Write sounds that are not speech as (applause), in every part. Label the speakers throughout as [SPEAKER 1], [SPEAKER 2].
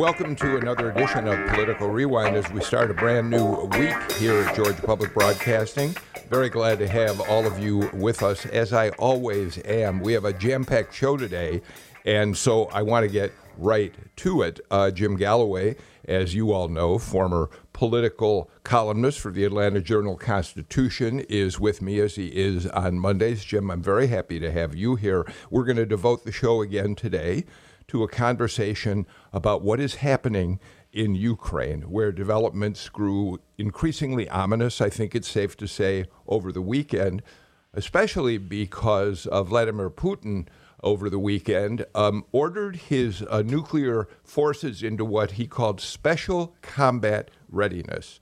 [SPEAKER 1] Welcome to another edition of Political Rewind as we start a brand new week here at Georgia Public Broadcasting. Very glad to have all of you with us, as I always am. We have a jam packed show today, and so I want to get right to it. Uh, Jim Galloway, as you all know, former political columnist for the Atlanta Journal Constitution, is with me as he is on Mondays. Jim, I'm very happy to have you here. We're going to devote the show again today to a conversation about what is happening in Ukraine, where developments grew increasingly ominous, I think it's safe to say, over the weekend, especially because uh, Vladimir Putin over the weekend um, ordered his uh, nuclear forces into what he called special combat readiness.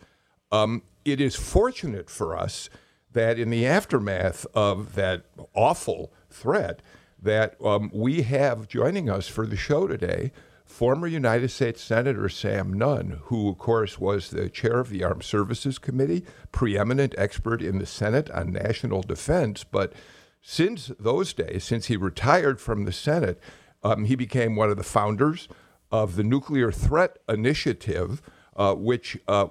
[SPEAKER 1] Um, it is fortunate for us that in the aftermath of that awful threat, that um, we have joining us for the show today former United States Senator Sam Nunn, who, of course, was the chair of the Armed Services Committee, preeminent expert in the Senate on national defense. But since those days, since he retired from the Senate, um, he became one of the founders of the Nuclear Threat Initiative, uh, which uh,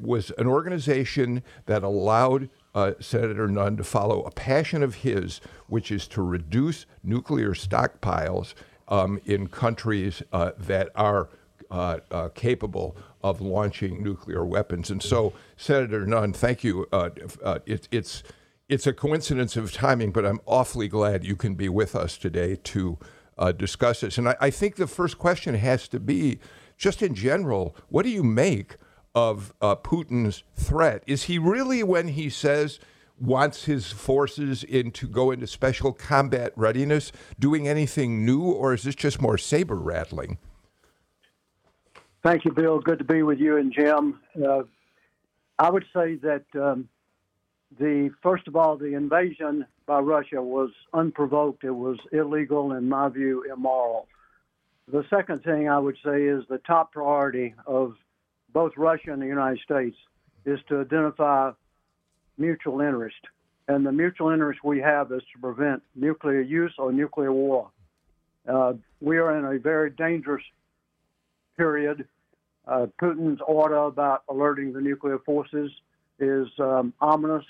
[SPEAKER 1] was an organization that allowed uh, Senator Nunn to follow a passion of his, which is to reduce nuclear stockpiles um, in countries uh, that are uh, uh capable of launching nuclear weapons. And so, Senator Nunn, thank you. Uh, uh, it, it's it's a coincidence of timing, but I'm awfully glad you can be with us today to discuss this. And I, I think the first question has to be, just in general, what do you make of uh, Putin's threat. Is he really, when he says wants his forces in to go into special combat readiness, doing anything new, or is this just more saber rattling?
[SPEAKER 2] Thank you, Bill. Good to be with you and Jim. Uh, I would say that um, the first of all, the invasion by Russia was unprovoked. It was illegal, in my view, immoral. The second thing I would say is the top priority of both Russia and the United States is to identify mutual interest. And the mutual interest we have is to prevent nuclear use or nuclear war. Uh, we are in a very dangerous period. Uh, Putin's order about alerting the nuclear forces is um, ominous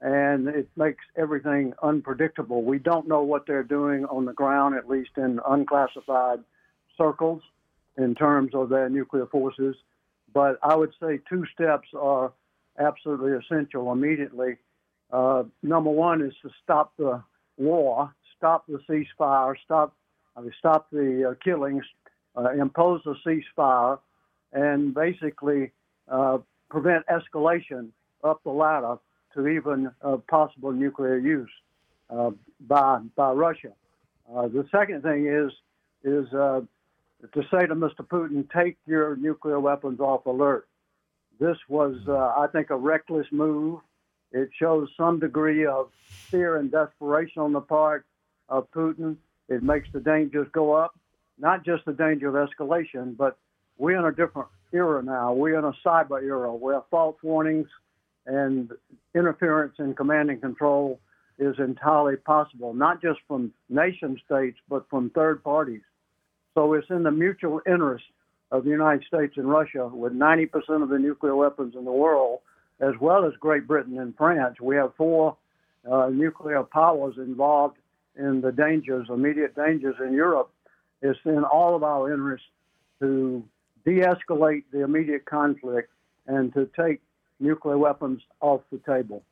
[SPEAKER 2] and it makes everything unpredictable. We don't know what they're doing on the ground, at least in unclassified circles, in terms of their nuclear forces. But I would say two steps are absolutely essential immediately. Uh, number one is to stop the war, stop the ceasefire, stop I mean, stop the uh, killings, uh, impose a ceasefire, and basically uh, prevent escalation up the ladder to even uh, possible nuclear use uh, by by Russia. the second thing is is to say to Mr. Putin, take your nuclear weapons off alert. This was, uh, I think, a reckless move. It shows some degree of fear and desperation on the part of Putin. It makes the dangers go up, not just the danger of escalation, but we're in a different era now. We're in a cyber era where false warnings and interference in command and control is entirely possible, not just from nation states, but from third parties. So it's in the mutual interest of the United States and Russia, with 90% of the nuclear weapons in the world, as well as Great Britain and France. We have four uh, nuclear powers involved in the dangers, immediate dangers in Europe. It's in all of our interest to de escalate the immediate conflict and to take nuclear weapons off the table.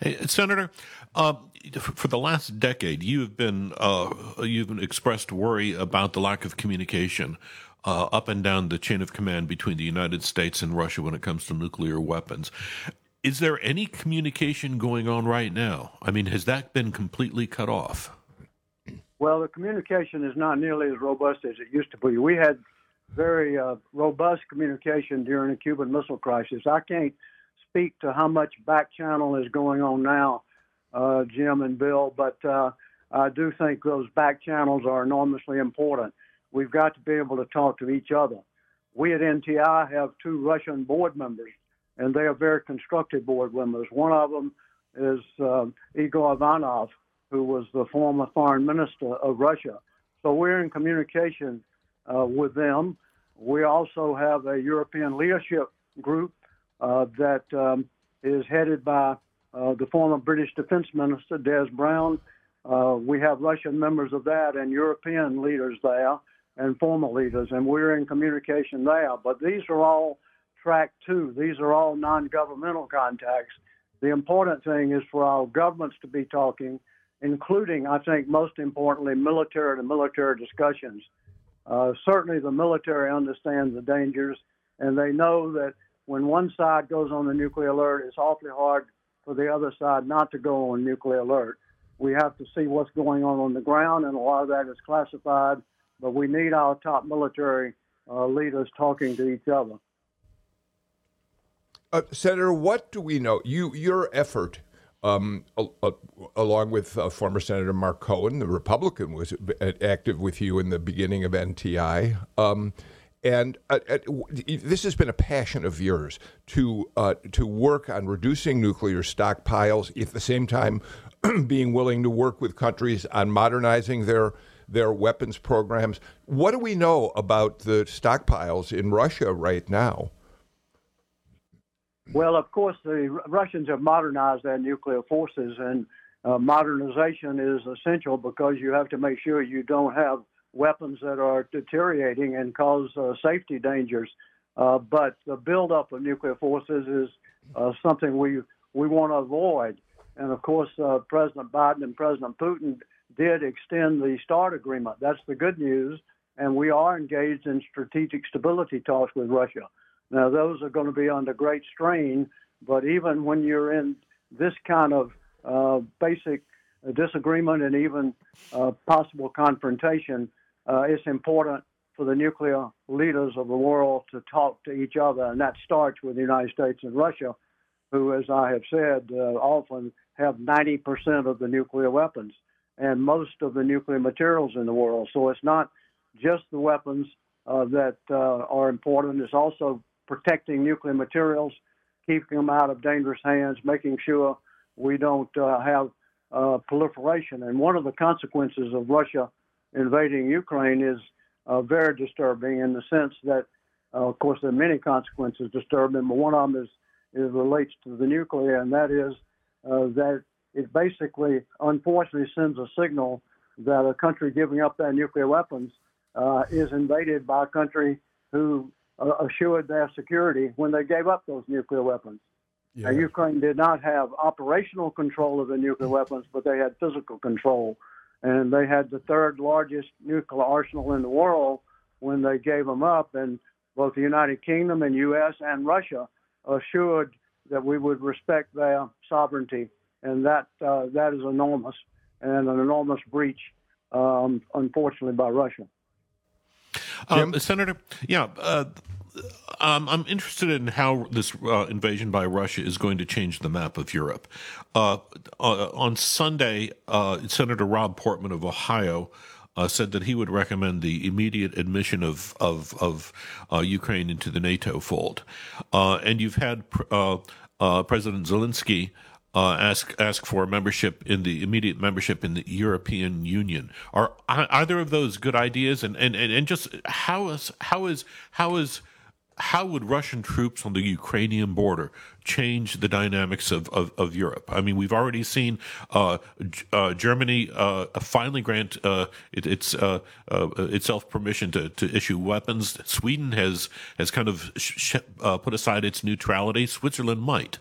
[SPEAKER 3] Hey, Senator, uh, for the last decade, you've been uh, you've expressed worry about the lack of communication uh, up and down the chain of command between the United States and Russia when it comes to nuclear weapons. Is there any communication going on right now? I mean, has that been completely cut off?
[SPEAKER 2] Well, the communication is not nearly as robust as it used to be. We had very uh, robust communication during the Cuban Missile Crisis. I can't speak to how much back channel is going on now, uh, Jim and Bill, but uh, I do think those back channels are enormously important. We've got to be able to talk to each other. We at NTI have two Russian board members, and they are very constructive board members. One of them is uh, Igor Ivanov, who was the former foreign minister of Russia. So we're in communication uh, with them. We also have a European leadership group that um, is headed by uh, the former British Defense Minister Des Browne. Uh, we have Russian members of that and European leaders there and former leaders, and we're in communication there. But these are all track two. These are all non-governmental contacts. The important thing is for our governments to be talking, including, I think, most importantly, military to military discussions. Uh, certainly, the military understands the dangers, and they know that when one side goes on the nuclear alert, it's awfully hard for the other side not to go on nuclear alert. We have to see what's going on on the ground, and a lot of that is classified, but we need our top military uh, leaders talking to each other.
[SPEAKER 1] Uh, Senator, what do we know? You, your effort, um, along with uh, former Senator Mark Cohen, the Republican, was active with you in the beginning of NTI. Um, and uh, uh, this has been a passion of yours to uh, to work on reducing nuclear stockpiles at the same time (clears throat) being willing to work with countries on modernizing their their weapons programs. What do we know about the stockpiles in Russia right now?
[SPEAKER 2] Well, of course, the Russians have modernized their nuclear forces, and uh, modernization is essential because you have to make sure you don't have weapons that are deteriorating and cause uh, safety dangers. Uh, but the buildup of nuclear forces is uh, something we we want to avoid. And of course, uh, President Biden and President Putin did extend the START agreement. That's the good news. And we are engaged in strategic stability talks with Russia. Now, those are going to be under great strain, but even when you're in this kind of uh, basic disagreement and even uh, possible confrontation, uh, it's important for the nuclear leaders of the world to talk to each other, and that starts with the United States and Russia, who, as I have said, uh, often have 90% of the nuclear weapons and most of the nuclear materials in the world. So it's not just the weapons uh, that uh, are important, it's also protecting nuclear materials, keeping them out of dangerous hands, making sure we don't uh, have uh, proliferation. And one of the consequences of Russia invading Ukraine is uh, very disturbing in the sense that, uh, of course, there are many consequences disturbing, but one of them is, is relates to the nuclear, and that is uh, that it basically, unfortunately, sends a signal that a country giving up their nuclear weapons uh, is invaded by a country who uh, assured their security when they gave up those nuclear weapons. Yeah. Now, Ukraine did not have operational control of the nuclear weapons, but they had physical control. And they had the third largest nuclear arsenal in the world when they gave them up. And both the United Kingdom and U.S. and Russia assured that we would respect their sovereignty. And that, uh, that is enormous and an enormous breach, um, unfortunately, by Russia.
[SPEAKER 3] Um, Senator, yeah, uh, um, I'm interested in how this uh, invasion by Russia is going to change the map of Europe. Uh, uh on Sunday, uh, Senator Rob Portman of Ohio. Uh, said that he would recommend the immediate admission of of, of Ukraine into the NATO fold, and you've had President Zelensky uh, ask ask for membership in the immediate membership in the European Union. Are either of those good ideas? And, and, and, just how is how is how is how would Russian troops on the Ukrainian border change the dynamics of, of, of Europe? I mean, we've already seen uh, uh, Germany uh, finally grant uh, it, its uh, uh, itself permission to, to issue weapons. Sweden has has kind of sh- put aside its neutrality. Switzerland might.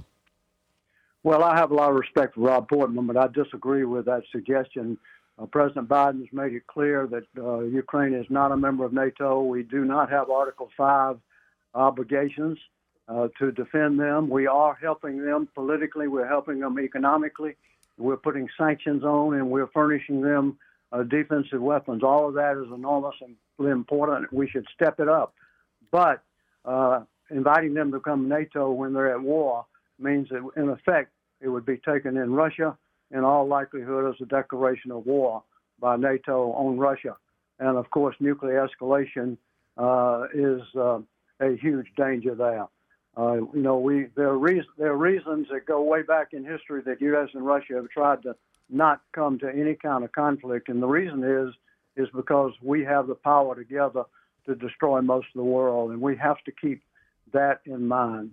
[SPEAKER 2] Well, I have a lot of respect for Rob Portman, but I disagree with that suggestion. Uh, President Biden has made it clear that uh, Ukraine is not a member of NATO. We do not have Article 5 obligations uh, to defend them. We are helping them politically, we're helping them economically, we're putting sanctions on, and we're furnishing them uh, defensive weapons. All of that is enormously important. We should step it up. But uh, inviting them to come NATO when they're at war means that, in effect, it would be taken in Russia, in all likelihood, as a declaration of war by NATO on Russia. And of course, nuclear escalation uh, is uh, a huge danger there. Uh, you know, we there are, reasons, there are reasons that go way back in history that U.S. and Russia have tried to not come to any kind of conflict, and the reason is is because we have the power together to destroy most of the world, and we have to keep that in mind.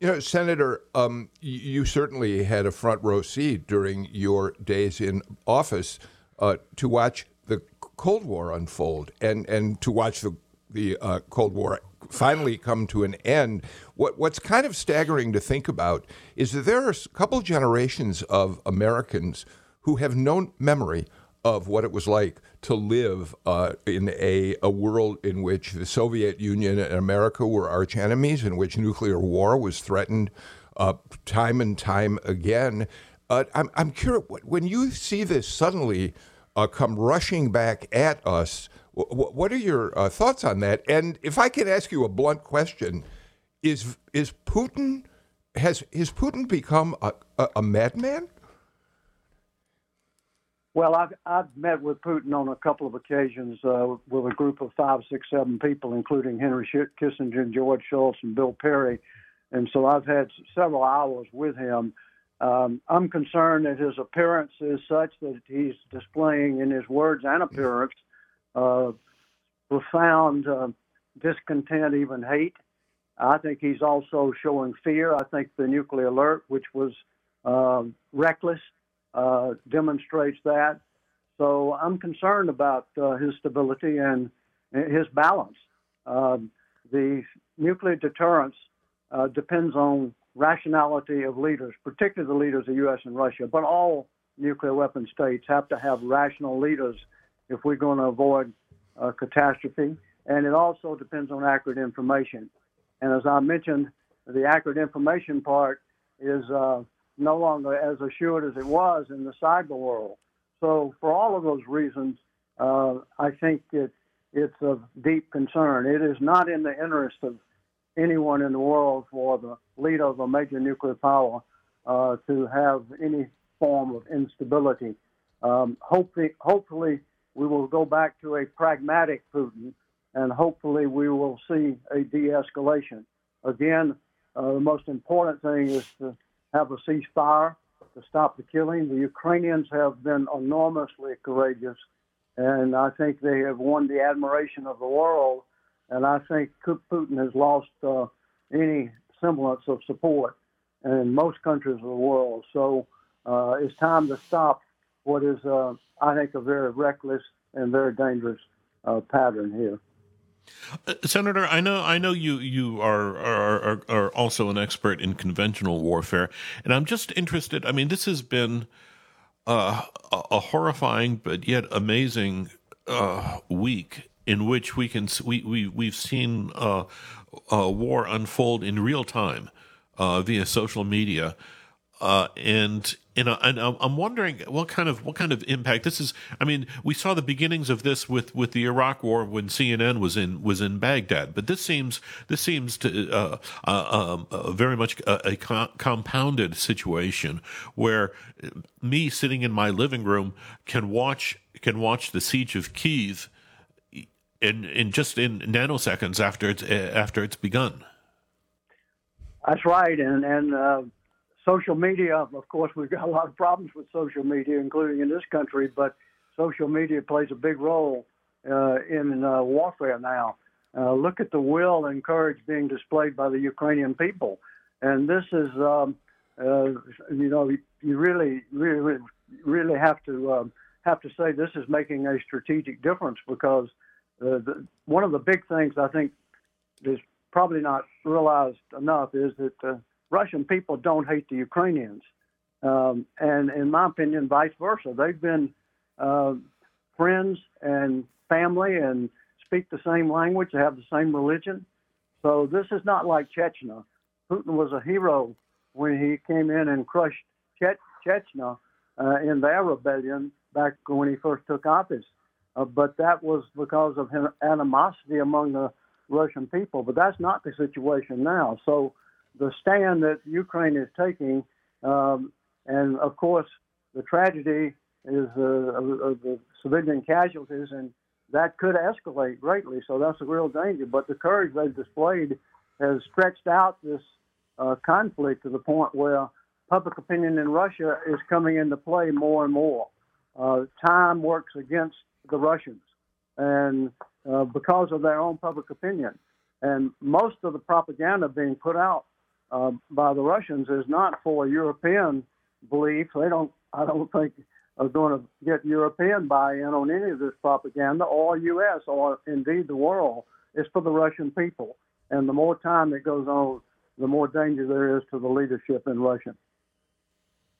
[SPEAKER 1] You know, Senator, um, you certainly had a front row seat during your days in office uh, to watch the Cold War unfold and, and to watch the, the uh, Cold War finally come to an end. What, what's kind of staggering to think about is that there are a couple generations of Americans who have no memory of what it was like to live uh, in a, a world in which the Soviet Union and America were arch enemies, in which nuclear war was threatened uh, time and time again. Uh, I'm, I'm curious, when you see this suddenly uh, come rushing back at us, what are your uh, thoughts on that? And if I can ask you a blunt question, is, is Putin, has, has Putin become a, a, a madman?
[SPEAKER 2] Well, I've, I've met with Putin on a couple of occasions uh, with a group of five, six, seven people, including Henry Kissinger, George Shultz, and Bill Perry. And so I've had several hours with him. Um, I'm concerned that his appearance is such that he's displaying in his words and appearance uh, profound uh, discontent, even hate. I think he's also showing fear. I think the nuclear alert, which was uh, reckless, uh, demonstrates that. So I'm concerned about uh, his stability and his balance. Um, the nuclear deterrence uh, depends on rationality of leaders, particularly the leaders of the U.S. and Russia, but all nuclear weapon states have to have rational leaders if we're going to avoid a catastrophe. And it also depends on accurate information. And as I mentioned, the accurate information part is uh, no longer as assured as it was in the cyber world. So, for all of those reasons, uh, I think it, it's of deep concern. It is not in the interest of anyone in the world for the leader of a major nuclear power uh, to have any form of instability. Um, hopefully, hopefully, we will go back to a pragmatic Putin, and hopefully, we will see a de escalation. Again, uh, the most important thing is to have a ceasefire to stop the killing. The Ukrainians have been enormously courageous, and I think they have won the admiration of the world. And I think Putin has lost uh, any semblance of support in most countries of the world. So uh, it's time to stop what is, uh, I think, a very reckless and very dangerous uh, pattern here.
[SPEAKER 3] Uh, Senator, I know I know you you are, are are also an expert in conventional warfare, and I'm just interested. I mean, this has been uh, a horrifying but yet amazing uh, week in which we can we we we've seen uh, a war unfold in real time uh, via social media. Uh, and and, and I'm wondering what kind of what kind of impact this is. I mean, we saw the beginnings of this with, with the Iraq War when CNN was in was in Baghdad, but this seems this seems to uh, uh, um, very much a, a co- compounded situation where me sitting in my living room can watch can watch the siege of Kiev in in just in nanoseconds after it's after it's begun.
[SPEAKER 2] That's right, and and uh, social media, of course, we've got a lot of problems with social media, including in this country, but social media plays a big role uh, in uh, warfare now. Uh, look at the will and courage being displayed by the Ukrainian people. And this is, um, uh, you know, you really, really, really have to um, have to say this is making a strategic difference because uh, the, one of the big things I think is probably not realized enough is that uh, Russian people don't hate the Ukrainians. Um, and in my opinion, vice versa. They've been uh, friends and family and speak the same language, they have the same religion. So this is not like Chechnya. Putin was a hero when he came in and crushed che- Chechnya, uh, in their rebellion back when he first took office. Uh, but that was because of animosity among the Russian people. But that's not the situation now. So the stand that Ukraine is taking, um, and of course, the tragedy is uh, the civilian casualties, and that could escalate greatly. So that's a real danger. But the courage they've displayed has stretched out this uh, conflict to the point where public opinion in Russia is coming into play more and more. Uh, time works against the Russians, and uh, because of their own public opinion. And most of the propaganda being put out uh, by the Russians is not for European belief. They don't. I don't think are going to get European buy-in on any of this propaganda, or U.S. or indeed the world. It's for the Russian people. And the more time that goes on, the more danger there is to the leadership in Russia.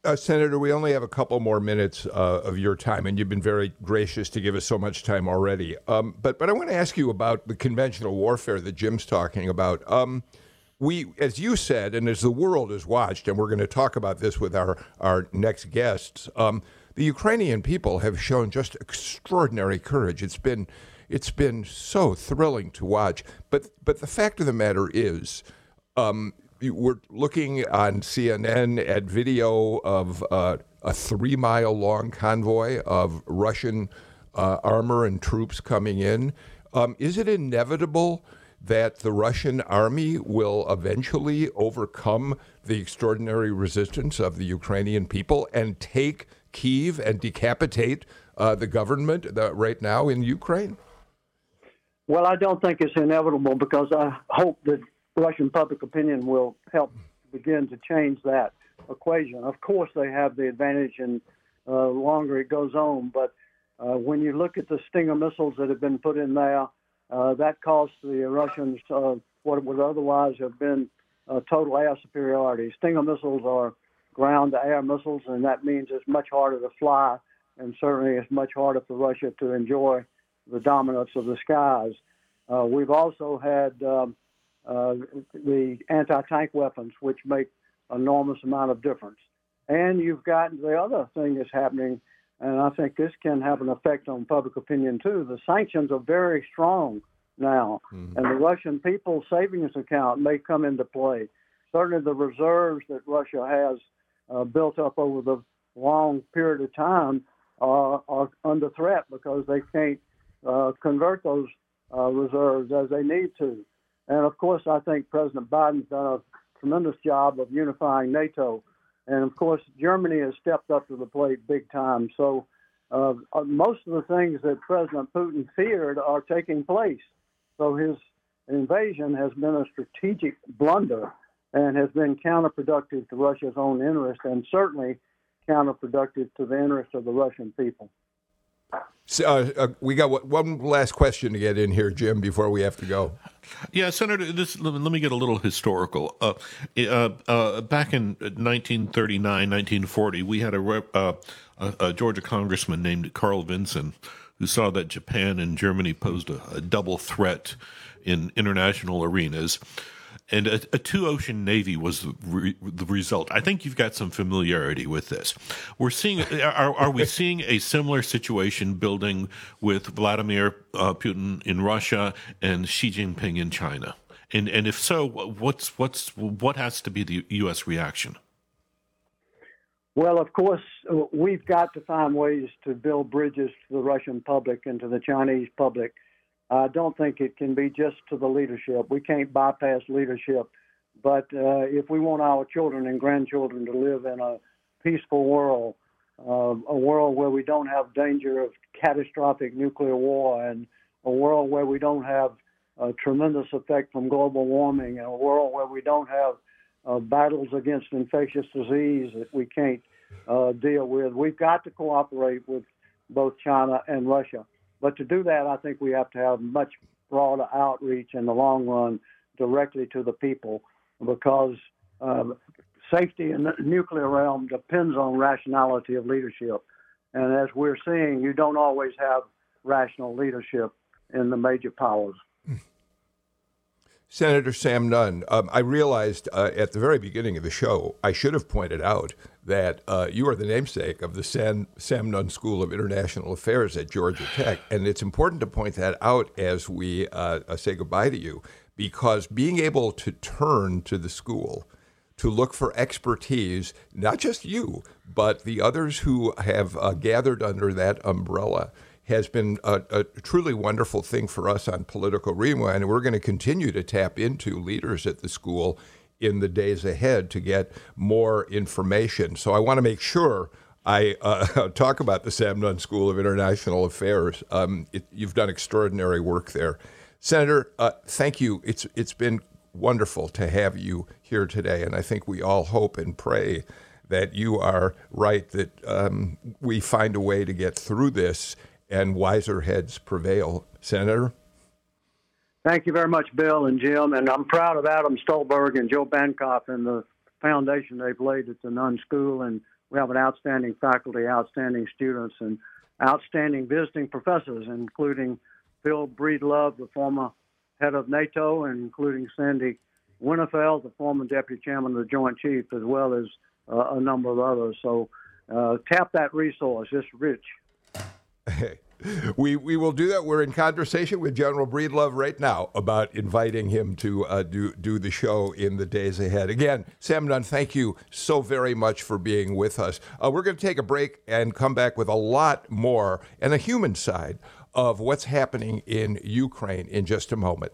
[SPEAKER 1] Uh, Senator, we only have a couple more minutes uh, of your time, and you've been very gracious to give us so much time already. Um, but but I want to ask you about the conventional warfare that Jim's talking about. Um, we, as you said, and as the world has watched, and we're going to talk about this with our our next guests. Um, the Ukrainian people have shown just extraordinary courage. It's been it's been so thrilling to watch. But but the fact of the matter is, um, we're looking on CNN at video of uh, a three mile long convoy of Russian uh, armor and troops coming in. Um, is it inevitable that the Russian army will eventually overcome the extraordinary resistance of the Ukrainian people and take Kiev and decapitate uh, the government the, right now in Ukraine?
[SPEAKER 2] Well, I don't think it's inevitable because I hope that Russian public opinion will help begin to change that equation. Of course, they have the advantage, and uh, longer it goes on. But uh, when you look at the Stinger missiles that have been put in there, uh, that cost the Russians uh, what would otherwise have been total air superiority. Stinger missiles are ground to air missiles, and that means it's much harder to fly, and certainly it's much harder for Russia to enjoy the dominance of the skies. Uh, we've also had um, uh, the anti-tank weapons, which make enormous amount of difference. And you've got the other thing that's happening, and I think this can have an effect on public opinion too. The sanctions are very strong now, mm-hmm. and the Russian people's savings account may come into play. Certainly, the reserves that Russia has uh, built up over the long period of time are, are under threat because they can't uh, convert those uh, reserves as they need to. And of course, I think President Biden's done a tremendous job of unifying NATO. And of course, Germany has stepped up to the plate big time. So uh, uh, most of the things that President Putin feared are taking place. So his invasion has been a strategic blunder and has been counterproductive to Russia's own interest and certainly counterproductive to the interest of the Russian people.
[SPEAKER 1] So, uh, uh, we got one last question to get in here, Jim, before we have to go.
[SPEAKER 3] Yeah, Senator, this, let me get a little historical. Uh, uh, uh back in 1939, 1940, we had a, rep, uh, a, a, Georgia congressman named Carl Vinson who saw that Japan and Germany posed a, a double threat in international arenas and a, a, two ocean navy was the, re, the, result. I think you've got some familiarity with this. We're seeing are, are we (laughs) seeing a similar situation building with Vladimir uh, Putin in Russia and Xi Jinping in China? And and if so, what's what's what has to be the U.S. reaction?
[SPEAKER 2] Well, of course, we've got to find ways to build bridges to the Russian public and to the Chinese public I don't think it can be just to the leadership. We can't bypass leadership. But uh, if we want our children and grandchildren to live in a peaceful world, uh, a world where we don't have danger of catastrophic nuclear war, and a world where we don't have a tremendous effect from global warming, and a world where we don't have uh, battles against infectious disease that we can't uh, deal with, we've got to cooperate with both China and Russia. But to do that, I think we have to have much broader outreach in the long run directly to the people because um, safety in the nuclear realm depends on rationality of leadership. And as we're seeing, you don't always have rational leadership in the major powers.
[SPEAKER 1] Senator Sam Nunn, um, I realized uh, at the very beginning of the show, I should have pointed out that uh, you are the namesake of the Sam, Sam Nunn School of International Affairs at Georgia Tech. And it's important to point that out as we uh, uh say goodbye to you, because being able to turn to the school to look for expertise, not just you, but the others who have uh, gathered under that umbrella has been a, a, truly wonderful thing for us on Political Rewind. And we're going to continue to tap into leaders at the school in the days ahead to get more information. So I want to make sure I uh, (laughs) talk about the Sam Nunn School of International Affairs. Um, it, you've done extraordinary work there. Senator, uh, thank you. It's, it's been wonderful to have you here today. And I think we all hope and pray that you are right, that um, we find a way to get through this and wiser heads prevail. Senator?
[SPEAKER 2] Thank you very much, Bill and Jim. And I'm proud of Adam Stulberg and Joe Bankoff and the foundation they've laid at the Nunn School. And we have an outstanding faculty, outstanding students, and outstanding visiting professors, including Phil Breedlove, the former head of NATO, and including Sandy Winnefeld, the former deputy chairman of the Joint Chiefs, as well as uh, a number of others. So uh, tap that resource. It's rich. (laughs)
[SPEAKER 1] we we will do that. We're in conversation with General Breedlove right now about inviting him to uh, do do the show in the days ahead. Again, Sam Nunn, thank you so very much for being with us. Uh, we're going to take a break and come back with a lot more and a human side of what's happening in Ukraine in just a moment.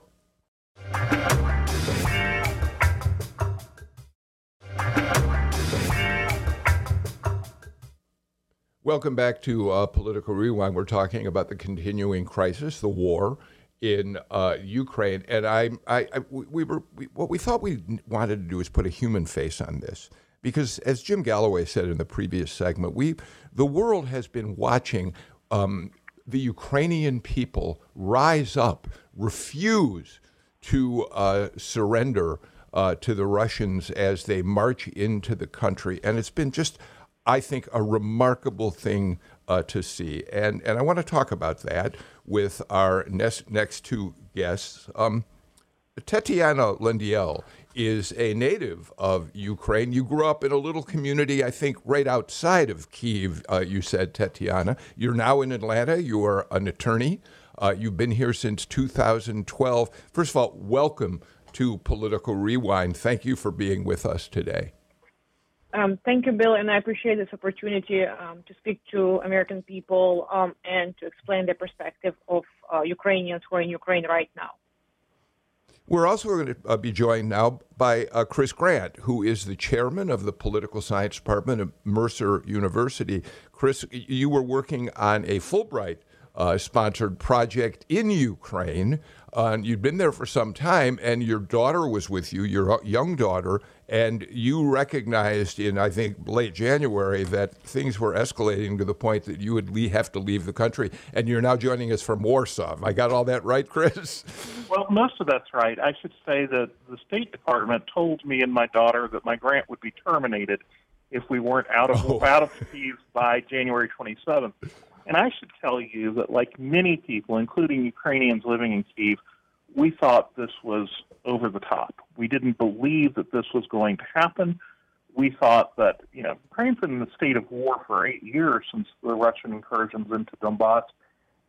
[SPEAKER 1] Welcome back to uh, Political Rewind. We're talking about the continuing crisis, the war in uh, Ukraine, and I, I, I we were we, what we thought we wanted to do is put a human face on this. Because, as Jim Galloway said in the previous segment, we the world has been watching um, the Ukrainian people rise up, refuse to uh, surrender uh, to the Russians as they march into the country, and it's been just I think, a remarkable thing uh, to see. And, and I want to talk about that with our next, next two guests. Um, Tetiana Lendiel is a native of Ukraine. You grew up in a little community, I think, right outside of Kiev, uh, you said, Tetiana. You're now in Atlanta. You are an attorney. Uh, you've been here since 2012. First of all, welcome to Political Rewind. Thank you for being with us today.
[SPEAKER 4] Um, thank you, Bill, and I appreciate this opportunity um, to speak to American people um, and to explain the perspective of uh, Ukrainians who are in Ukraine right now.
[SPEAKER 1] We're also going to uh, be joined now by uh, Chris Grant, who is the chairman of the Political Science Department at Mercer University. Chris, you were working on a Fulbright uh, sponsored project in Ukraine. Uh, you'd been there for some time, and your daughter was with you, your young daughter, and you recognized in, I think, late January that things were escalating to the point that you would have to leave the country. And you're now joining us from Warsaw. I got all that right, Chris?
[SPEAKER 5] Well, most of that's right. I should say that the State Department told me and my daughter that my grant would be terminated if we weren't out of oh. out of Kiev by January 27th. And I should tell you that, like many people, including Ukrainians living in Kiev, we thought this was over the top. We didn't believe that this was going to happen. We thought that, you know, Ukraine's been in a state of war for eight years since the Russian incursions into Donbass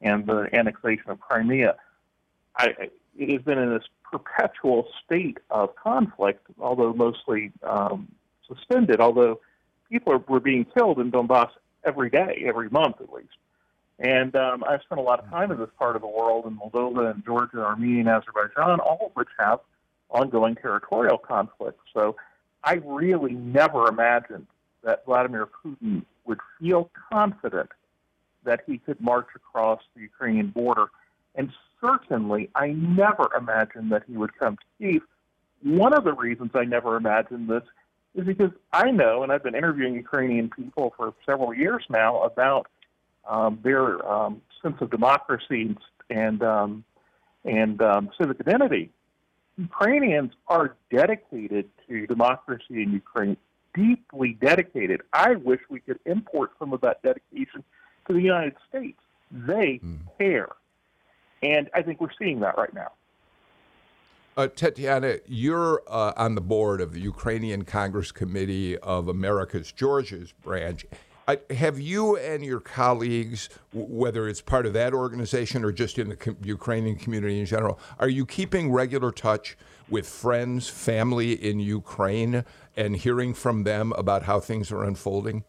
[SPEAKER 5] and the annexation of Crimea. I, it has been in this perpetual state of conflict, although mostly um, suspended, although people are, were being killed in Donbass every day, every month at least. And um, I've spent a lot of time in this part of the world, in Moldova and Georgia, Armenia, and Azerbaijan, all of which have ongoing territorial conflicts. So I really never imagined that Vladimir Putin would feel confident that he could march across the Ukrainian border. And certainly, I never imagined that he would come to Kiev. One of the reasons I never imagined this is because I know, and I've been interviewing Ukrainian people for several years now about um, their um, sense of democracy and um, and um, civic identity. Ukrainians are dedicated to democracy in Ukraine, deeply dedicated. I wish we could import some of that dedication to the United States. They mm. care. And I think we're seeing that right now.
[SPEAKER 1] Uh, Tatiana, you're uh, on the board of the Ukrainian Congress Committee of America's Georgia's branch. I, have you and your colleagues, whether it's part of that organization or just in the com- Ukrainian community in general, are you keeping regular touch with friends, family in Ukraine, and hearing from them about how things are unfolding?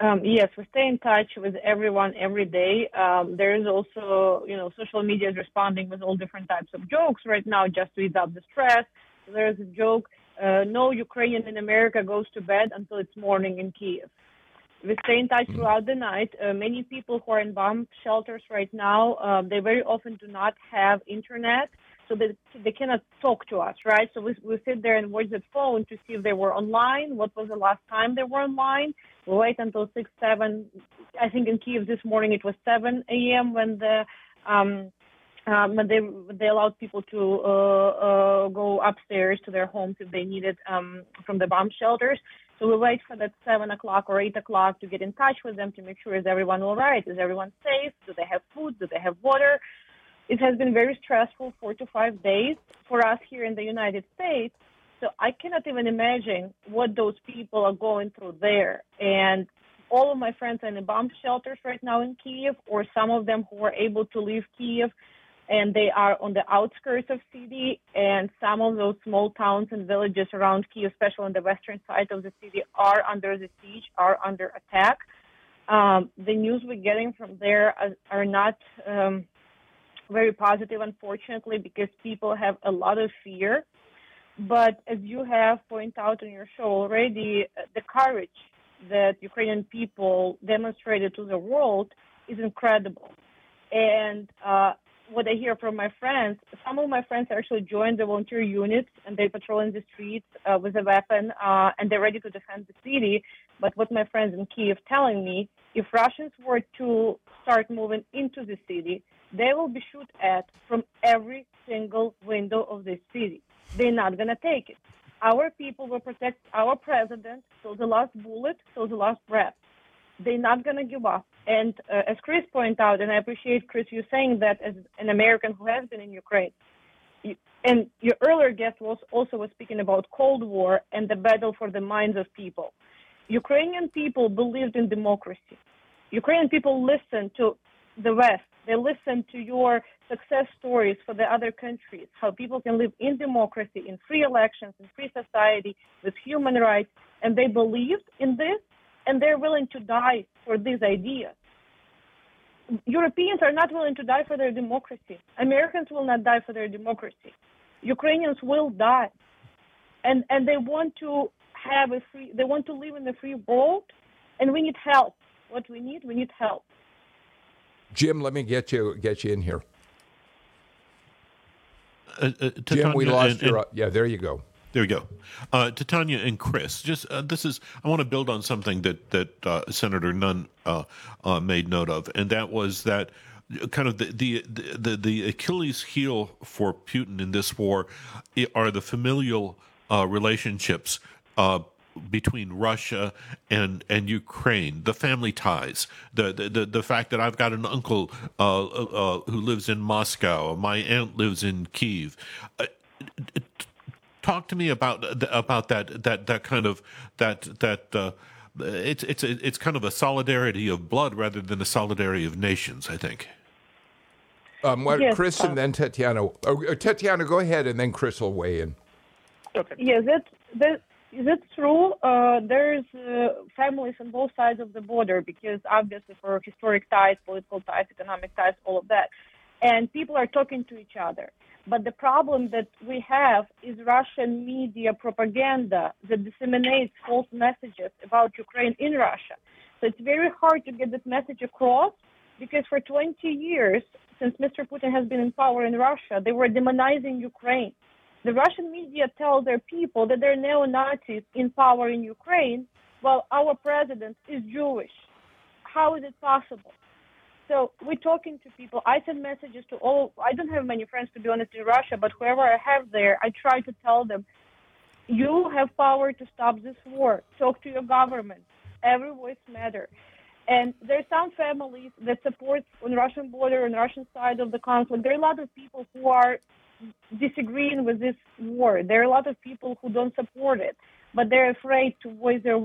[SPEAKER 4] Um, yes, we stay in touch with everyone every day. Um, there is also, you know, social media is responding with all different types of jokes right now just to ease up the stress. There is a joke, uh, no Ukrainian in America goes to bed until it's morning in Kiev. We stay in touch throughout the night. Uh, many people who are in bomb shelters right now, uh, they very often do not have internet, so they, they cannot talk to us, right? So we, we sit there and watch the phone to see if they were online, what was the last time they were online. We wait until 6, 7, I think in Kiev this morning it was 7 a.m. when the um, um, they they allowed people to uh, uh, go upstairs to their homes if they needed um, from the bomb shelters. So we wait for that seven o'clock or eight o'clock to get in touch with them to make sure is everyone all right? Is everyone safe? Do they have food? Do they have water? It has been very stressful four to five days for us here in the United States. So I cannot even imagine what those people are going through there. And all of my friends are in the bomb shelters right now in Kiev, or some of them who are able to leave Kiev and they are on the outskirts of city and some of those small towns and villages around Kiev, especially on the western side of the city, are under the siege, are under attack. Um, the news we're getting from there are, are not um, very positive, unfortunately, because people have a lot of fear. But as you have pointed out on your show already, the courage that Ukrainian people demonstrated to the world is incredible. And uh, what I hear from my friends, some of my friends actually joined the volunteer units and they patrol in the streets uh, with a weapon uh, and they're ready to defend the city. But what my friends in Kiev telling me, if Russians were to start moving into the city, they will be shot at from every single window of this city. They're not gonna take it. Our people will protect our president till the last bullet, till the last breath. They're not gonna give up. And uh, as Chris pointed out, and I appreciate Chris you saying that as an American who has been in Ukraine, you, and your earlier guest was also was speaking about Cold War and the battle for the minds of people. Ukrainian people believed in democracy. Ukrainian people listened to the West. They listened to your success stories for the other countries, how people can live in democracy, in free elections, in free society, with human rights, and they believed in this, and they're willing to die for these ideas. Europeans are not willing to die for their democracy. Americans will not die for their democracy. Ukrainians will die. And and they want to have a free they want to live in a free world and we need help. What we need, we need help.
[SPEAKER 1] Jim, let me get you get you in here.
[SPEAKER 3] Uh, uh,
[SPEAKER 1] Jim, we lost
[SPEAKER 3] and-
[SPEAKER 1] your.
[SPEAKER 3] and-
[SPEAKER 1] yeah, there you go.
[SPEAKER 3] There we go. Uh, to Tanya and Chris, just uh, this is I want to build on something that that uh, Senator Nunn uh, uh, made note of, and that was that kind of the the the, the Achilles heel for Putin in this war are the familial uh, relationships. Uh, between Russia and and Ukraine, the family ties, the the the, the fact that I've got an uncle uh, uh, who lives in Moscow, my aunt lives in Kiev. Uh, talk to me about about that that that kind of that that uh, it's it's it's kind of a solidarity of blood rather than a solidarity of nations. I think.
[SPEAKER 1] Um, what,
[SPEAKER 4] Yes,
[SPEAKER 1] Chris
[SPEAKER 4] uh,
[SPEAKER 1] and then Tatiana. Oh, uh, Tatiana, go ahead, and then Chris will weigh in.
[SPEAKER 5] Okay.
[SPEAKER 4] Yes, that that that's true. Uh, there's uh, families on both sides of the border because obviously for historic ties, political ties, economic ties, all of that, and people are talking to each other. But the problem that we have is Russian media propaganda that disseminates false messages about Ukraine in Russia. So it's very hard to get this message across because for 20 years, since Mr. Putin has been in power in Russia, they were demonizing Ukraine. The Russian media tell their people that there are neo Nazis in power in Ukraine, while our president is Jewish. How is it possible? So we're talking to people. I send messages to all. I don't have many friends, to be honest, in Russia, but whoever I have there, I try to tell them, you have power to stop this war. Talk to your government. Every voice matters. And there's some families that support on Russian border, on Russian side of the conflict. There are a lot of people who are disagreeing with this war. There are a lot of people who don't support it, but they're afraid to voice their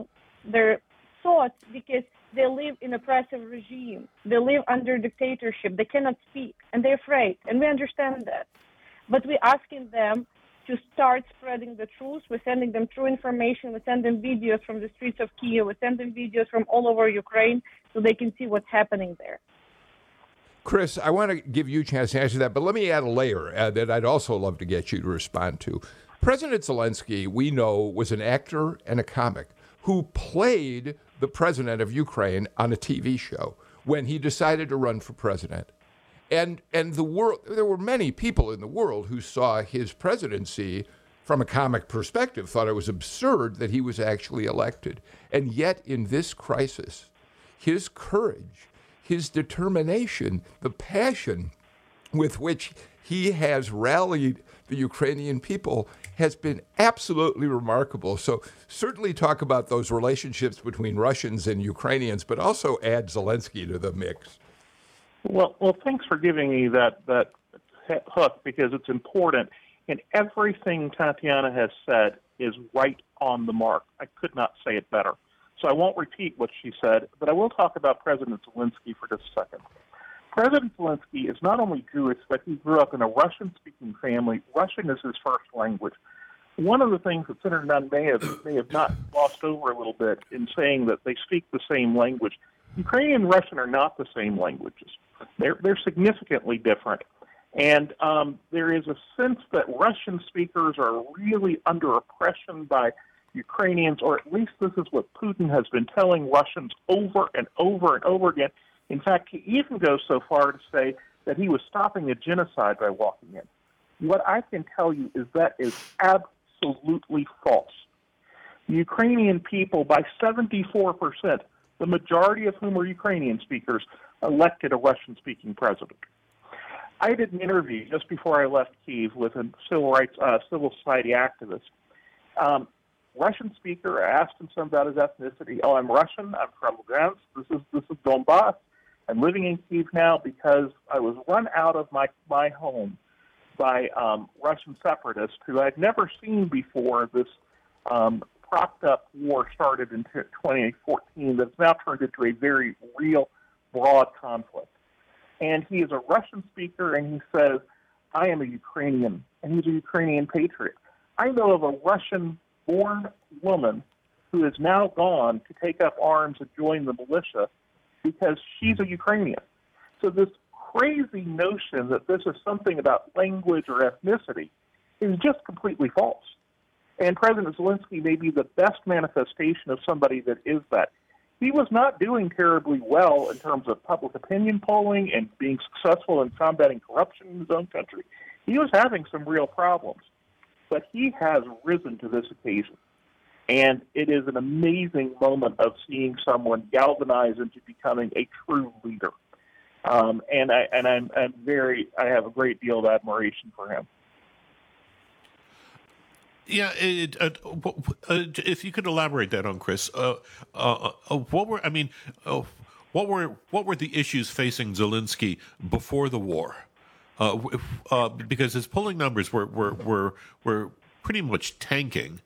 [SPEAKER 4] their thoughts because they live in oppressive regime. They live under dictatorship. They cannot speak, and they're afraid. And we understand that. But we're asking them to start spreading the truth. We're sending them true information. We send them videos from the streets of Kiev. We send them videos from all over Ukraine so they can see what's happening there.
[SPEAKER 1] Chris, I want to give you a chance to answer that, but let me add a layer uh, that I'd also love to get you to respond to. President Zelensky, we know, was an actor and a comic who played the president of Ukraine on a TV show when he decided to run for president. And and the world there were many people in the world who saw his presidency from a comic perspective thought it was absurd that he was actually elected. And yet in this crisis, his courage, his determination, the passion with which he has rallied the Ukrainian people has been absolutely remarkable. So, certainly talk about those relationships between Russians and Ukrainians, but also add Zelensky to the mix.
[SPEAKER 5] Well, well, thanks for giving me that that hook because it's important. And everything Tatiana has said is right on the mark. I could not say it better. So I won't repeat what she said, but I will talk about President Zelensky for just a second. President Zelensky is not only Jewish, but he grew up in a Russian speaking family. Russian is his first language. One of the things that Senator Nunn may have, may have not glossed over a little bit in saying that they speak the same language, Ukrainian and Russian are not the same languages. They're, they're significantly different. And um, there is a sense that Russian speakers are really under oppression by Ukrainians, or at least this is what Putin has been telling Russians over and over and over again. In fact, he even goes so far to say that he was stopping a genocide by walking in. What I can tell you is that is absolutely false. The Ukrainian people, by 74%, the majority of whom are Ukrainian speakers, elected a Russian speaking president. I did an interview just before I left Kiev with a civil rights, uh, civil society activist. Um, Russian speaker. I asked him some about his ethnicity. Oh, I'm Russian. I'm from Lugansk. This is this is Donbass. I'm living in Kiev now because I was run out of my my home by um, Russian separatists who I'd never seen before. This um, propped up war started in 2014 that's now turned into a very real, broad conflict. And he is a Russian speaker, and he says, "I am a Ukrainian," and he's a Ukrainian patriot. I know of a Russian born woman who is now gone to take up arms and join the militia because she's a Ukrainian. So this crazy notion that this is something about language or ethnicity is just completely false. And President Zelensky may be the best manifestation of somebody that is that. He was not doing terribly well in terms of public opinion polling and being successful in combating corruption in his own country. He was having some real problems but he has risen to this occasion. And it is an amazing moment of seeing someone galvanize into becoming a true leader. Um, and I and I'm, I'm very I have a great deal of admiration for him.
[SPEAKER 3] Yeah, it, uh, uh, if you could elaborate that on Chris, uh, uh, uh what were I mean, uh, what were what were the issues facing Zelensky before the war? because his polling numbers were were were, were pretty much tanking.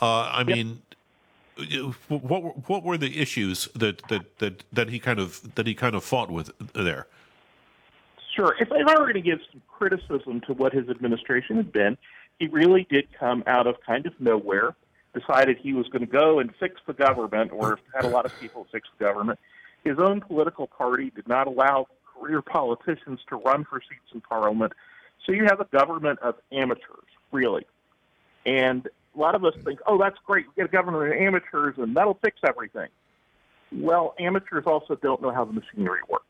[SPEAKER 3] Uh, I mean, what what were the issues that, that, that, that he kind of that he kind of fought with there?
[SPEAKER 5] Sure. If, if I were going to give some criticism to what his administration had been, he really did come out of kind of nowhere. Decided he was going to go and fix the government, or had a lot of people fix the government. His own political party did not allow career politicians to run for seats in parliament. So you have a government of amateurs, really. And a lot of us think, oh, that's great. We get a government of amateurs and that'll fix everything. Well, amateurs also don't know how the machinery works.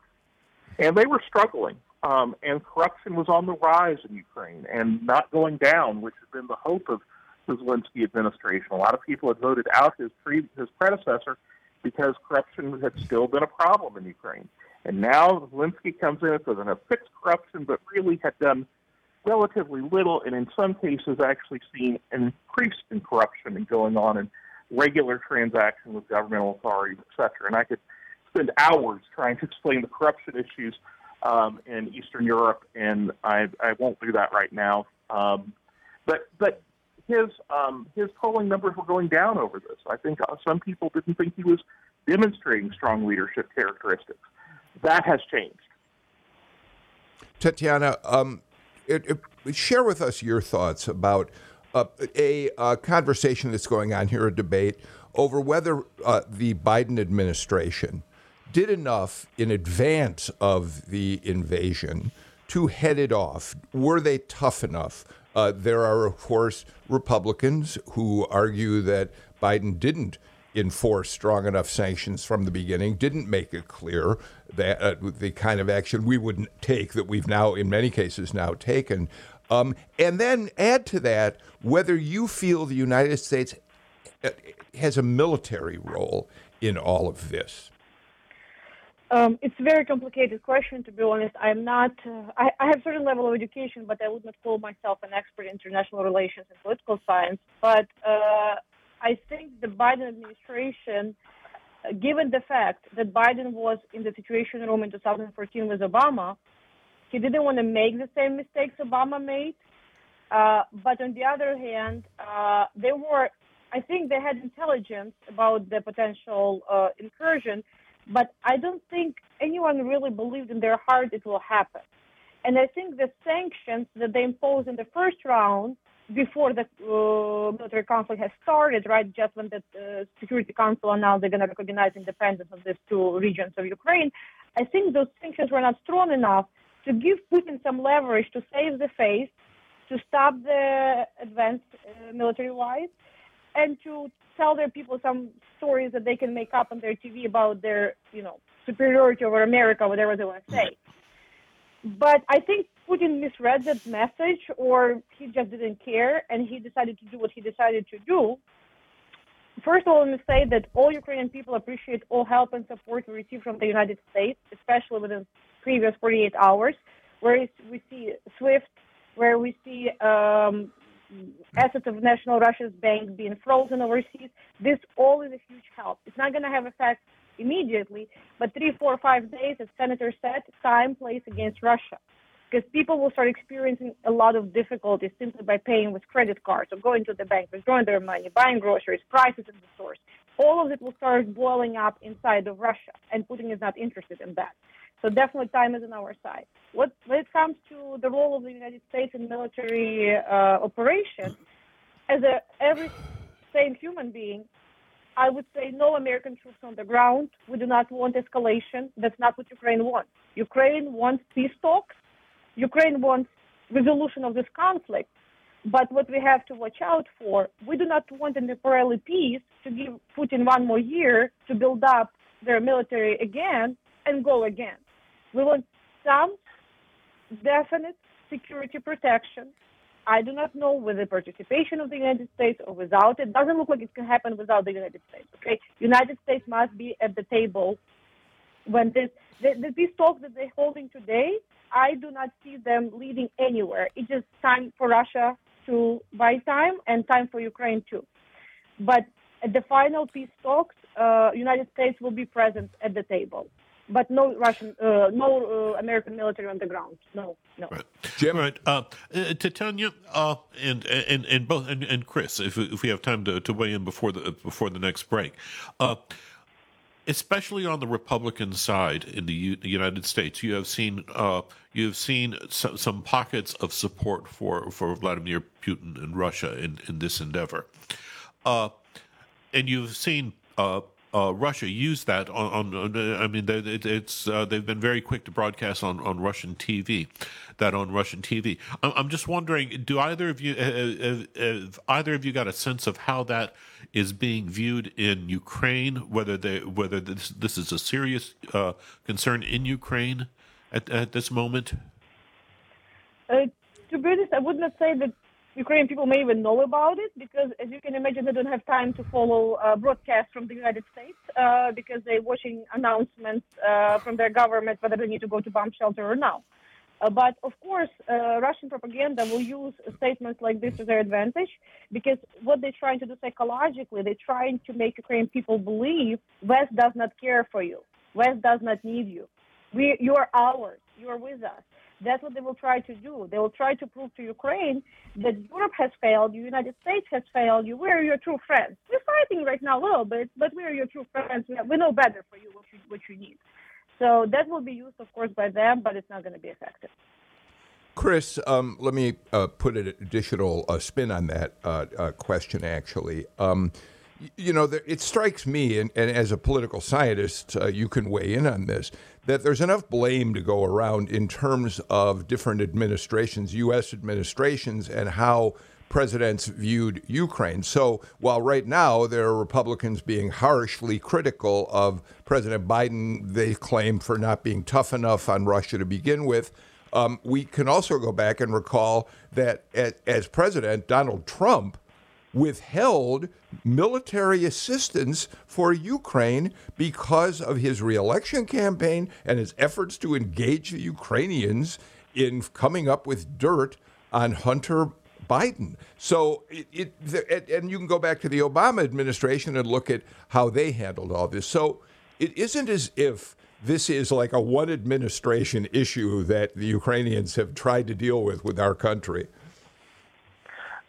[SPEAKER 5] And they were struggling. Um, and corruption was on the rise in Ukraine and not going down, which has been the hope of the Zelensky administration. A lot of people had voted out his, pre- his predecessor because corruption had still been a problem in Ukraine. And now Zelensky comes in and says, "I'm going to fix corruption," but really had done relatively little, and in some cases actually seen an increase in corruption and going on in regular transactions with governmental authorities, et cetera. And I could spend hours trying to explain the corruption issues um, in Eastern Europe, and I, I won't do that right now Um, but but his um, his polling numbers were going down over this. I think uh, some people didn't think he was demonstrating strong leadership characteristics. That has changed.
[SPEAKER 1] Tatiana, um, it, it, share with us your thoughts about uh, a, a, conversation that's going on here, a debate over whether uh, the Biden administration did enough in advance of the invasion to head it off. Were they tough enough? Uh, there are, of course, Republicans who argue that Biden didn't enforce strong enough sanctions from the beginning, didn't make it clear that uh, the kind of action we would take that we've now, in many cases, now taken. Um, and then add to that whether you feel the United States uh, has a military role in all of this.
[SPEAKER 4] Um, it's a very complicated question, to be honest. I'm not, uh, I, I, have a certain level of education, but I would not call myself an expert in international relations and political science. But uh, I think the Biden administration, uh, given the fact that Biden was in the Situation Room in 2014 with Obama, he didn't want to make the same mistakes Obama made. Uh, but on the other hand, uh, they were, I think they had intelligence about the potential uh, incursion but I don't think anyone really believed in their heart it will happen. And I think the sanctions that they imposed in the first round before the uh, military conflict has started, right, just when the uh, Security Council announced they're going to recognize independence of these two regions of Ukraine, I think those sanctions were not strong enough to give Putin some leverage to save the face, to stop the advance uh, military-wise, and to tell their people some stories that they can make up on their TV about their, you know, superiority over America, whatever they want to say. But I think Putin misread that message, or he just didn't care, and he decided to do what he decided to do. First of all, let me say that all Ukrainian people appreciate all help and support we receive from the United States, especially within previous 48 hours, where we see SWIFT, where we see um, assets of National Russia's bank being frozen overseas. This all is a huge help. It's not going to have effect immediately, but three, four, five days, as Senator said, time plays against Russia. Because people will start experiencing a lot of difficulties simply by paying with credit cards or going to the bank, withdrawing their money, buying groceries, prices in the stores. All of it will start boiling up inside of Russia, and Putin is not interested in that. So definitely time is on our side. What, when it comes to the role of the United States in military uh, operation, as a every sane human being, I would say no American troops on the ground. We do not want escalation. That's not what Ukraine wants. Ukraine wants peace talks. Ukraine wants resolution of this conflict. But what we have to watch out for, we do not want a temporary peace to give Putin one more year to build up their military again and go again. We want some definite security protection. I do not know with the participation of the United States or without it. Doesn't look like it can happen without the United States. Okay, United States must be at the table when this the, the, these talks that they're holding today. I do not see them leading anywhere. It's just time for Russia to buy time and time for Ukraine too. But at the final peace talks, uh, United States will be present at the table but no Russian, uh, no uh, American military on the ground. No, no.
[SPEAKER 3] Right. Jim, right. Uh, uh, Tanya, uh, and and and both and, and Chris, if if we have time to, to weigh in before the before the next break, uh, especially on the Republican side in the, U- United States, you have seen uh, you have seen some, some pockets of support for for Vladimir Putin and Russia in in this endeavor, uh, and you've seen. Uh, Russia used that on. on I mean, it's uh, they've been very quick to broadcast on, on Russian TV, that on Russian TV. I'm, I'm just wondering, do either of you have, have either of you got a sense of how that is being viewed in Ukraine? Whether they whether this this is a serious uh, concern in Ukraine at at this moment?
[SPEAKER 4] Uh, to be honest, I would not say that Ukrainian people may even know about it because, as you can imagine, they don't have time to follow uh, broadcasts from the United States uh, because they're watching announcements uh, from their government whether they need to go to bomb shelter or not. Uh, but of course, uh, Russian propaganda will use statements like this to their advantage because what they're trying to do psychologically, they're trying to make Ukrainian people believe West does not care for you, West does not need you. We, you are ours. You are with us. That's what they will try to do. They will try to prove to Ukraine that Europe has failed, the United States has failed you. We're your true friends. We're fighting right now a little bit, but we're your true friends. We, know better for you what, you what you need. So that will be used, of course, by them, but it's not going to be effective.
[SPEAKER 1] Chris, um, let me uh, put an additional uh, spin on that uh, uh question, actually. Um, you know, it strikes me, and, and as a political scientist, uh, you can weigh in on this, that there's enough blame to go around in terms of different administrations, U.S. administrations, and how presidents viewed Ukraine. So while right now there are Republicans being harshly critical of President Biden, they claim for not being tough enough on Russia to begin with. Um, we can also go back and recall that as, as president, Donald Trump withheld military assistance for Ukraine because of his reelection campaign and his efforts to engage the Ukrainians in coming up with dirt on Hunter Biden. So it, it, and you can go back to the Obama administration and look at how they handled all this. So it isn't as if this is like a one administration issue that the Ukrainians have tried to deal with with our country.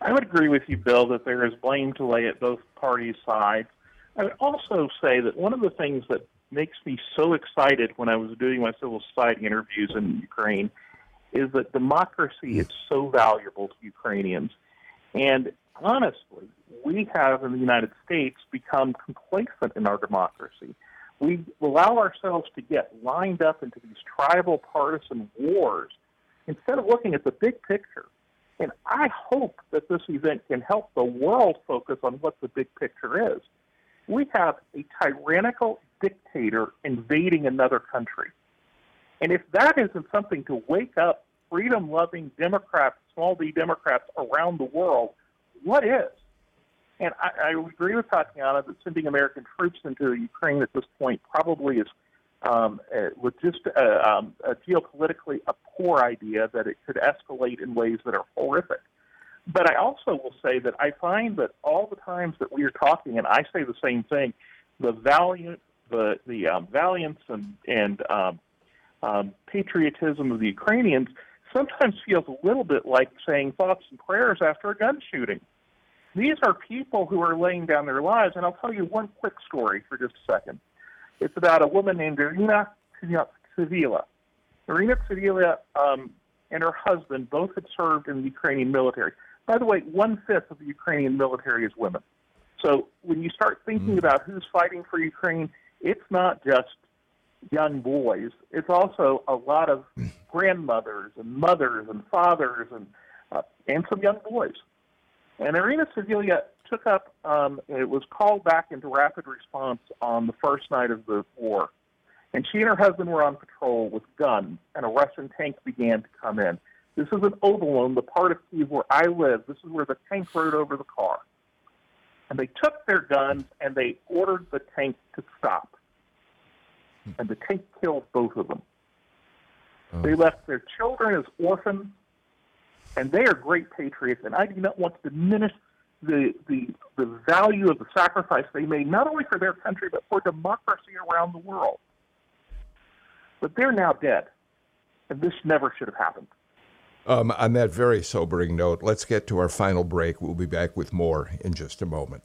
[SPEAKER 5] I would agree with you, Bill, that there is blame to lay at both parties' sides. I would also say that one of the things that makes me so excited when I was doing my civil society interviews in Ukraine is that democracy is so valuable to Ukrainians. And honestly, we have in the United States become complacent in our democracy. We allow ourselves to get lined up into these tribal partisan wars instead of looking at the big picture and I hope that this event can help the world focus on what the big picture is. We have a tyrannical dictator invading another country. And if that isn't something to wake up freedom loving Democrats, small d Democrats around the world, what is? And I, I agree with Tatiana that sending American troops into Ukraine at this point probably is um, uh, logist- uh, um, uh, geopolitically a poor idea, that it could escalate in ways that are horrific. But I also will say that I find that all the times that we are talking, and I say the same thing, the valiant, the the um, valiance and and um, um, patriotism of the Ukrainians sometimes feels a little bit like saying thoughts and prayers after a gun shooting. These are people who are laying down their lives, and I'll tell you one quick story for just a second. It's about a woman named Irina Tsivila. Irina Tsivila um, and her husband both had served in the Ukrainian military. By the way, one fifth of the Ukrainian military is women. So when you start thinking mm. about who's fighting for Ukraine, it's not just young boys. It's also a lot of mm. grandmothers and mothers and fathers and uh, and some young boys. And Irina Tsivila took up, um, it was called back into rapid response on the first night of the war. And she and her husband were on patrol with guns, and a Russian tank began to come in. This is in Obolon, the part of Kiev where I live. This is where the tank rode over the car. And they took their guns and they ordered the tank to stop. And the tank killed both of them. Oh. They left their children as orphans, and they are great patriots. And I do not want to diminish the, the, the value of the sacrifice they made, not only for their country, but for democracy around the world. But they're now dead. And this never should have happened.
[SPEAKER 1] Um, on that very sobering note, let's get to our final break. We'll be back with more in just a moment.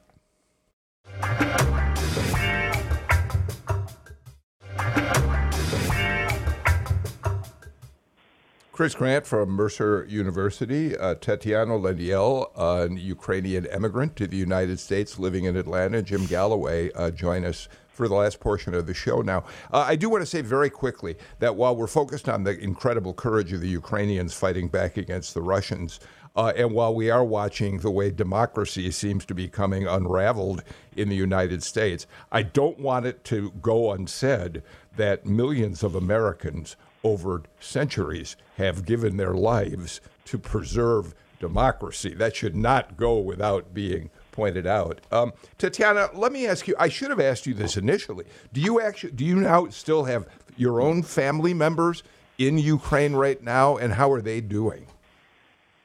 [SPEAKER 1] Chris Grant from Mercer University, uh, Tatiana Lengyel, an Ukrainian immigrant to the United States living in Atlanta, Jim Galloway, uh, join us for the last portion of the show now. Uh, I do want to say very quickly that while we're focused on the incredible courage of the Ukrainians fighting back against the Russians, uh, and while we are watching the way democracy seems to be coming unraveled in the United States, I don't want it to go unsaid that millions of Americans over centuries have given their lives to preserve democracy. That should not go without being pointed out. Um, Tatiana, let me ask you. I should have asked you this initially. Do you actually? Do you now still have your own family members in Ukraine right now, and how are they doing?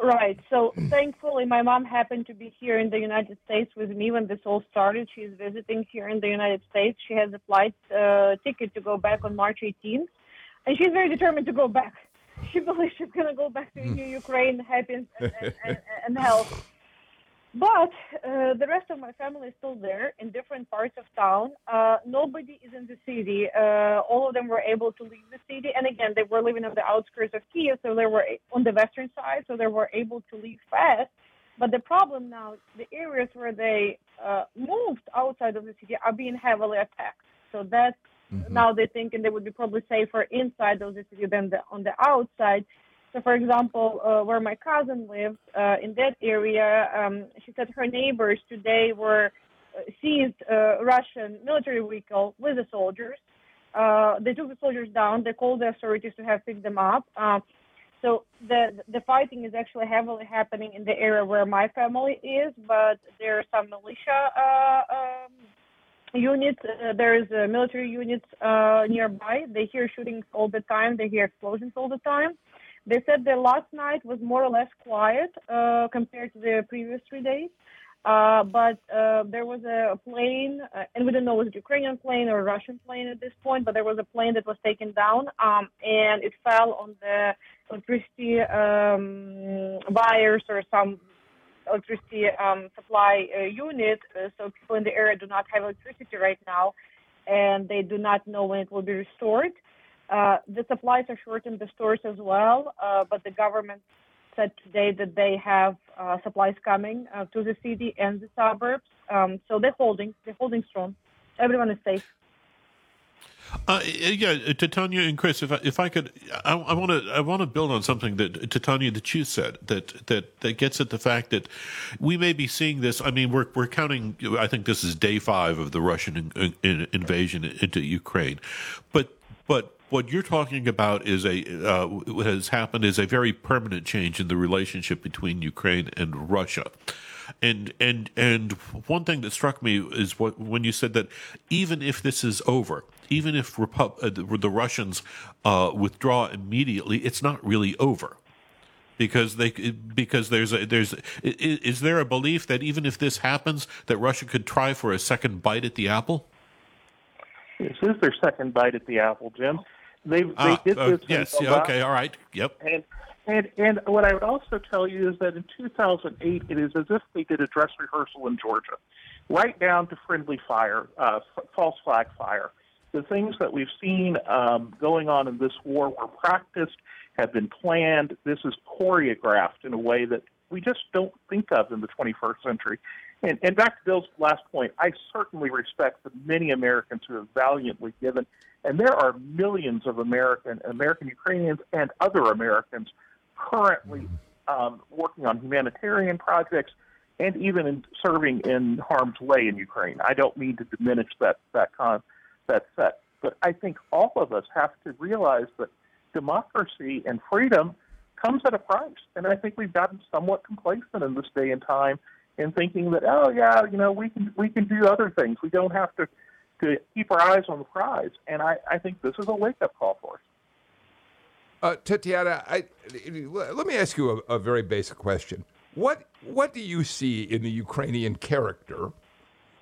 [SPEAKER 4] Right. So thankfully, my mom happened to be here in the United States with me when this all started. She's visiting here in the United States. She has a flight uh, ticket to go back on March 18th and she's very determined to go back. (laughs) she believes she's gonna go back to New Ukraine happy and, and, (laughs) and, and healthy. But uh, the rest of my family is still there in different parts of town. Uh, nobody is in the city. Uh, all of them were able to leave the city. And again, they were living on the outskirts of Kiev, so they were on the western side, so they were able to leave fast. But the problem now, the areas where they uh, moved outside of the city are being heavily attacked. So that's mm-hmm. now they're thinking they would be probably safer inside those the than the, on the outside. So, for example, uh, where my cousin lives uh, in that area, um, she said her neighbors today were uh, seized uh, Russian military vehicle with the soldiers. Uh, they took the soldiers down. They called the authorities to have picked them up. Uh, so the the fighting is actually heavily happening in the area where my family is, but there are some militia um, units. there's military units nearby. They hear shootings all the time. They hear explosions all the time. They said the last night was more or less quiet uh, compared to the previous three days. Uh, but uh, there was a plane, uh, and we don't know it was a Ukrainian plane or a Russian plane at this point, but there was a plane that was taken down, um, and it fell on the electricity um, wires or some electricity um, supply uh, unit. Uh, so people in the area do not have electricity right now, and they do not know when it will be restored. Uh, the supplies are short in the stores as well, uh, but the government said today that they have uh, supplies coming uh, to the city and the suburbs. Um, so they're holding, they're holding strong. Everyone is safe.
[SPEAKER 3] Uh, yeah, Tatiana and Chris, if I, if I could, I want to I want to build on something that Tatiana that you said that that that gets at the fact that we may be seeing this. I mean, we're we're counting. I think this is day five of the Russian in, in, invasion into Ukraine, but but what you're talking about is a uh, what has happened is a very permanent change in the relationship between Ukraine and Russia. And and and one thing that struck me is what when you said that even if this is over, even if Repu- uh, the, the, Russians uh, withdraw immediately, it's not really over because they because there's a there's is there a belief that even if this happens that Russia could try for a second bite at the apple?
[SPEAKER 5] This is their second bite at the apple, Jim. They they ah, did
[SPEAKER 3] this. yes. Yeah, okay. All right. Yep.
[SPEAKER 5] And and and what I would also tell you is that in 2008, it is as if they did a dress rehearsal in Georgia, right down to friendly fire, uh, f- false flag fire. The things that we've seen um, going on in this war were practiced, have been planned. This is choreographed in a way that we just don't think of in the 21st century. And, and back to Bill's last point, I certainly respect the many Americans who have valiantly given, and there are millions of American, American Ukrainians, and other Americans currently um, working on humanitarian projects and even in serving in harm's way in Ukraine. I don't mean to diminish that that con that set, but I think all of us have to realize that democracy and freedom comes at a price, and I think we've gotten somewhat complacent in this day and time in thinking that oh yeah you know we can we can do other things we don't have to to keep our eyes on the prize and I, I think this is a wake up call for us.
[SPEAKER 1] Uh, Tatiana, I, let me ask you a, a very basic question. What what do you see in the Ukrainian character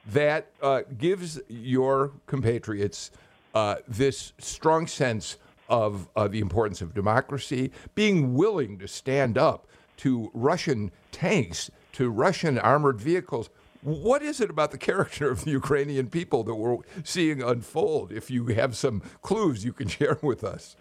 [SPEAKER 1] that uh, gives your compatriots uh, this strong sense of uh, the importance of democracy, being willing to stand up to Russian tanks to Russian armored vehicles. What is it about the character of the Ukrainian people that we're seeing unfold? If you have some clues you can (laughs) share with us.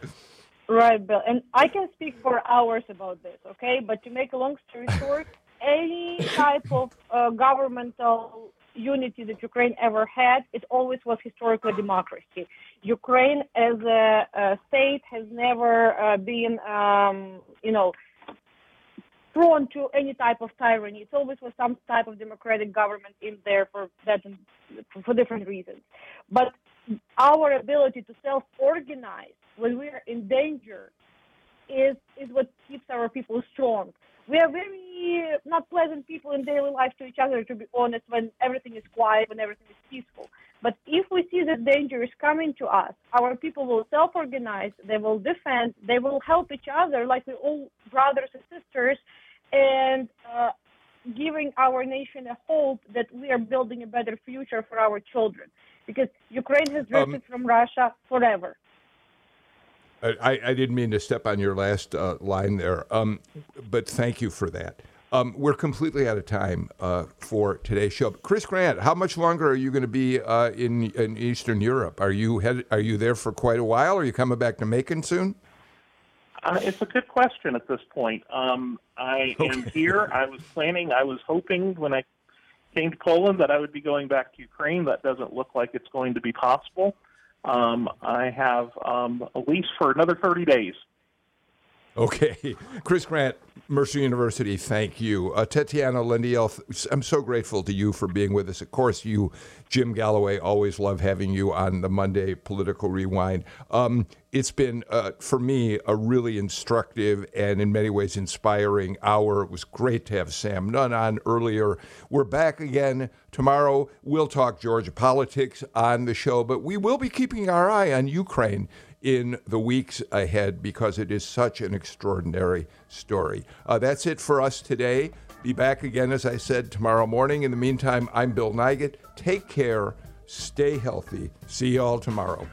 [SPEAKER 4] Right, Bill. And I can speak for hours about this, okay? But to make a long story (laughs) short, any type of uh, governmental unity that Ukraine ever had, it always was historical democracy. Ukraine as a, a state has never uh, been, um, you know, prone to any type of tyranny. It's always was some type of democratic government in there for that for different reasons. But our ability to self-organize when we are in danger is is what keeps our people strong. We are very not pleasant people in daily life to each other, to be honest, when everything is quiet, when everything is peaceful. But if we see that danger is coming to us, our people will self organize, they will defend, they will help each other like we're all brothers and sisters, and uh, giving our nation a hope that we are building a better future for our children. Because Ukraine has drifted um, from Russia forever.
[SPEAKER 1] I, I, didn't mean to step on your last uh, line there, um, but thank you for that. Um, we're completely out of time uh, for today's show. Chris Grant, how much longer are you going to be uh, in, in Eastern Europe? Are you head, are you there for quite a while? Are you coming back to Macon soon?
[SPEAKER 5] Uh, it's a good question at this point. Um, I okay. am (laughs) here. I was planning. I was hoping when I came to Poland that I would be going back to Ukraine. That doesn't look like it's going to be possible. Um, I have um, a lease for another 30 days.
[SPEAKER 1] Okay. (laughs) Chris Grant, Mercer University, thank you. Uh, Tatiana Lendiel, I'm so grateful to you for being with us. Of course, you, Jim Galloway, always love having you on the Monday Political Rewind. Um, it's been, uh, for me, a really instructive and in many ways inspiring hour. It was great to have Sam Nunn on earlier. We're back again tomorrow. We'll talk Georgia politics on the show, but we will be keeping our eye on Ukraine in the weeks ahead because it is such an extraordinary story. Uh, that's it for us today. Be back again, as I said, tomorrow morning. In the meantime, I'm Bill Nigut. Take care, stay healthy. See you all tomorrow.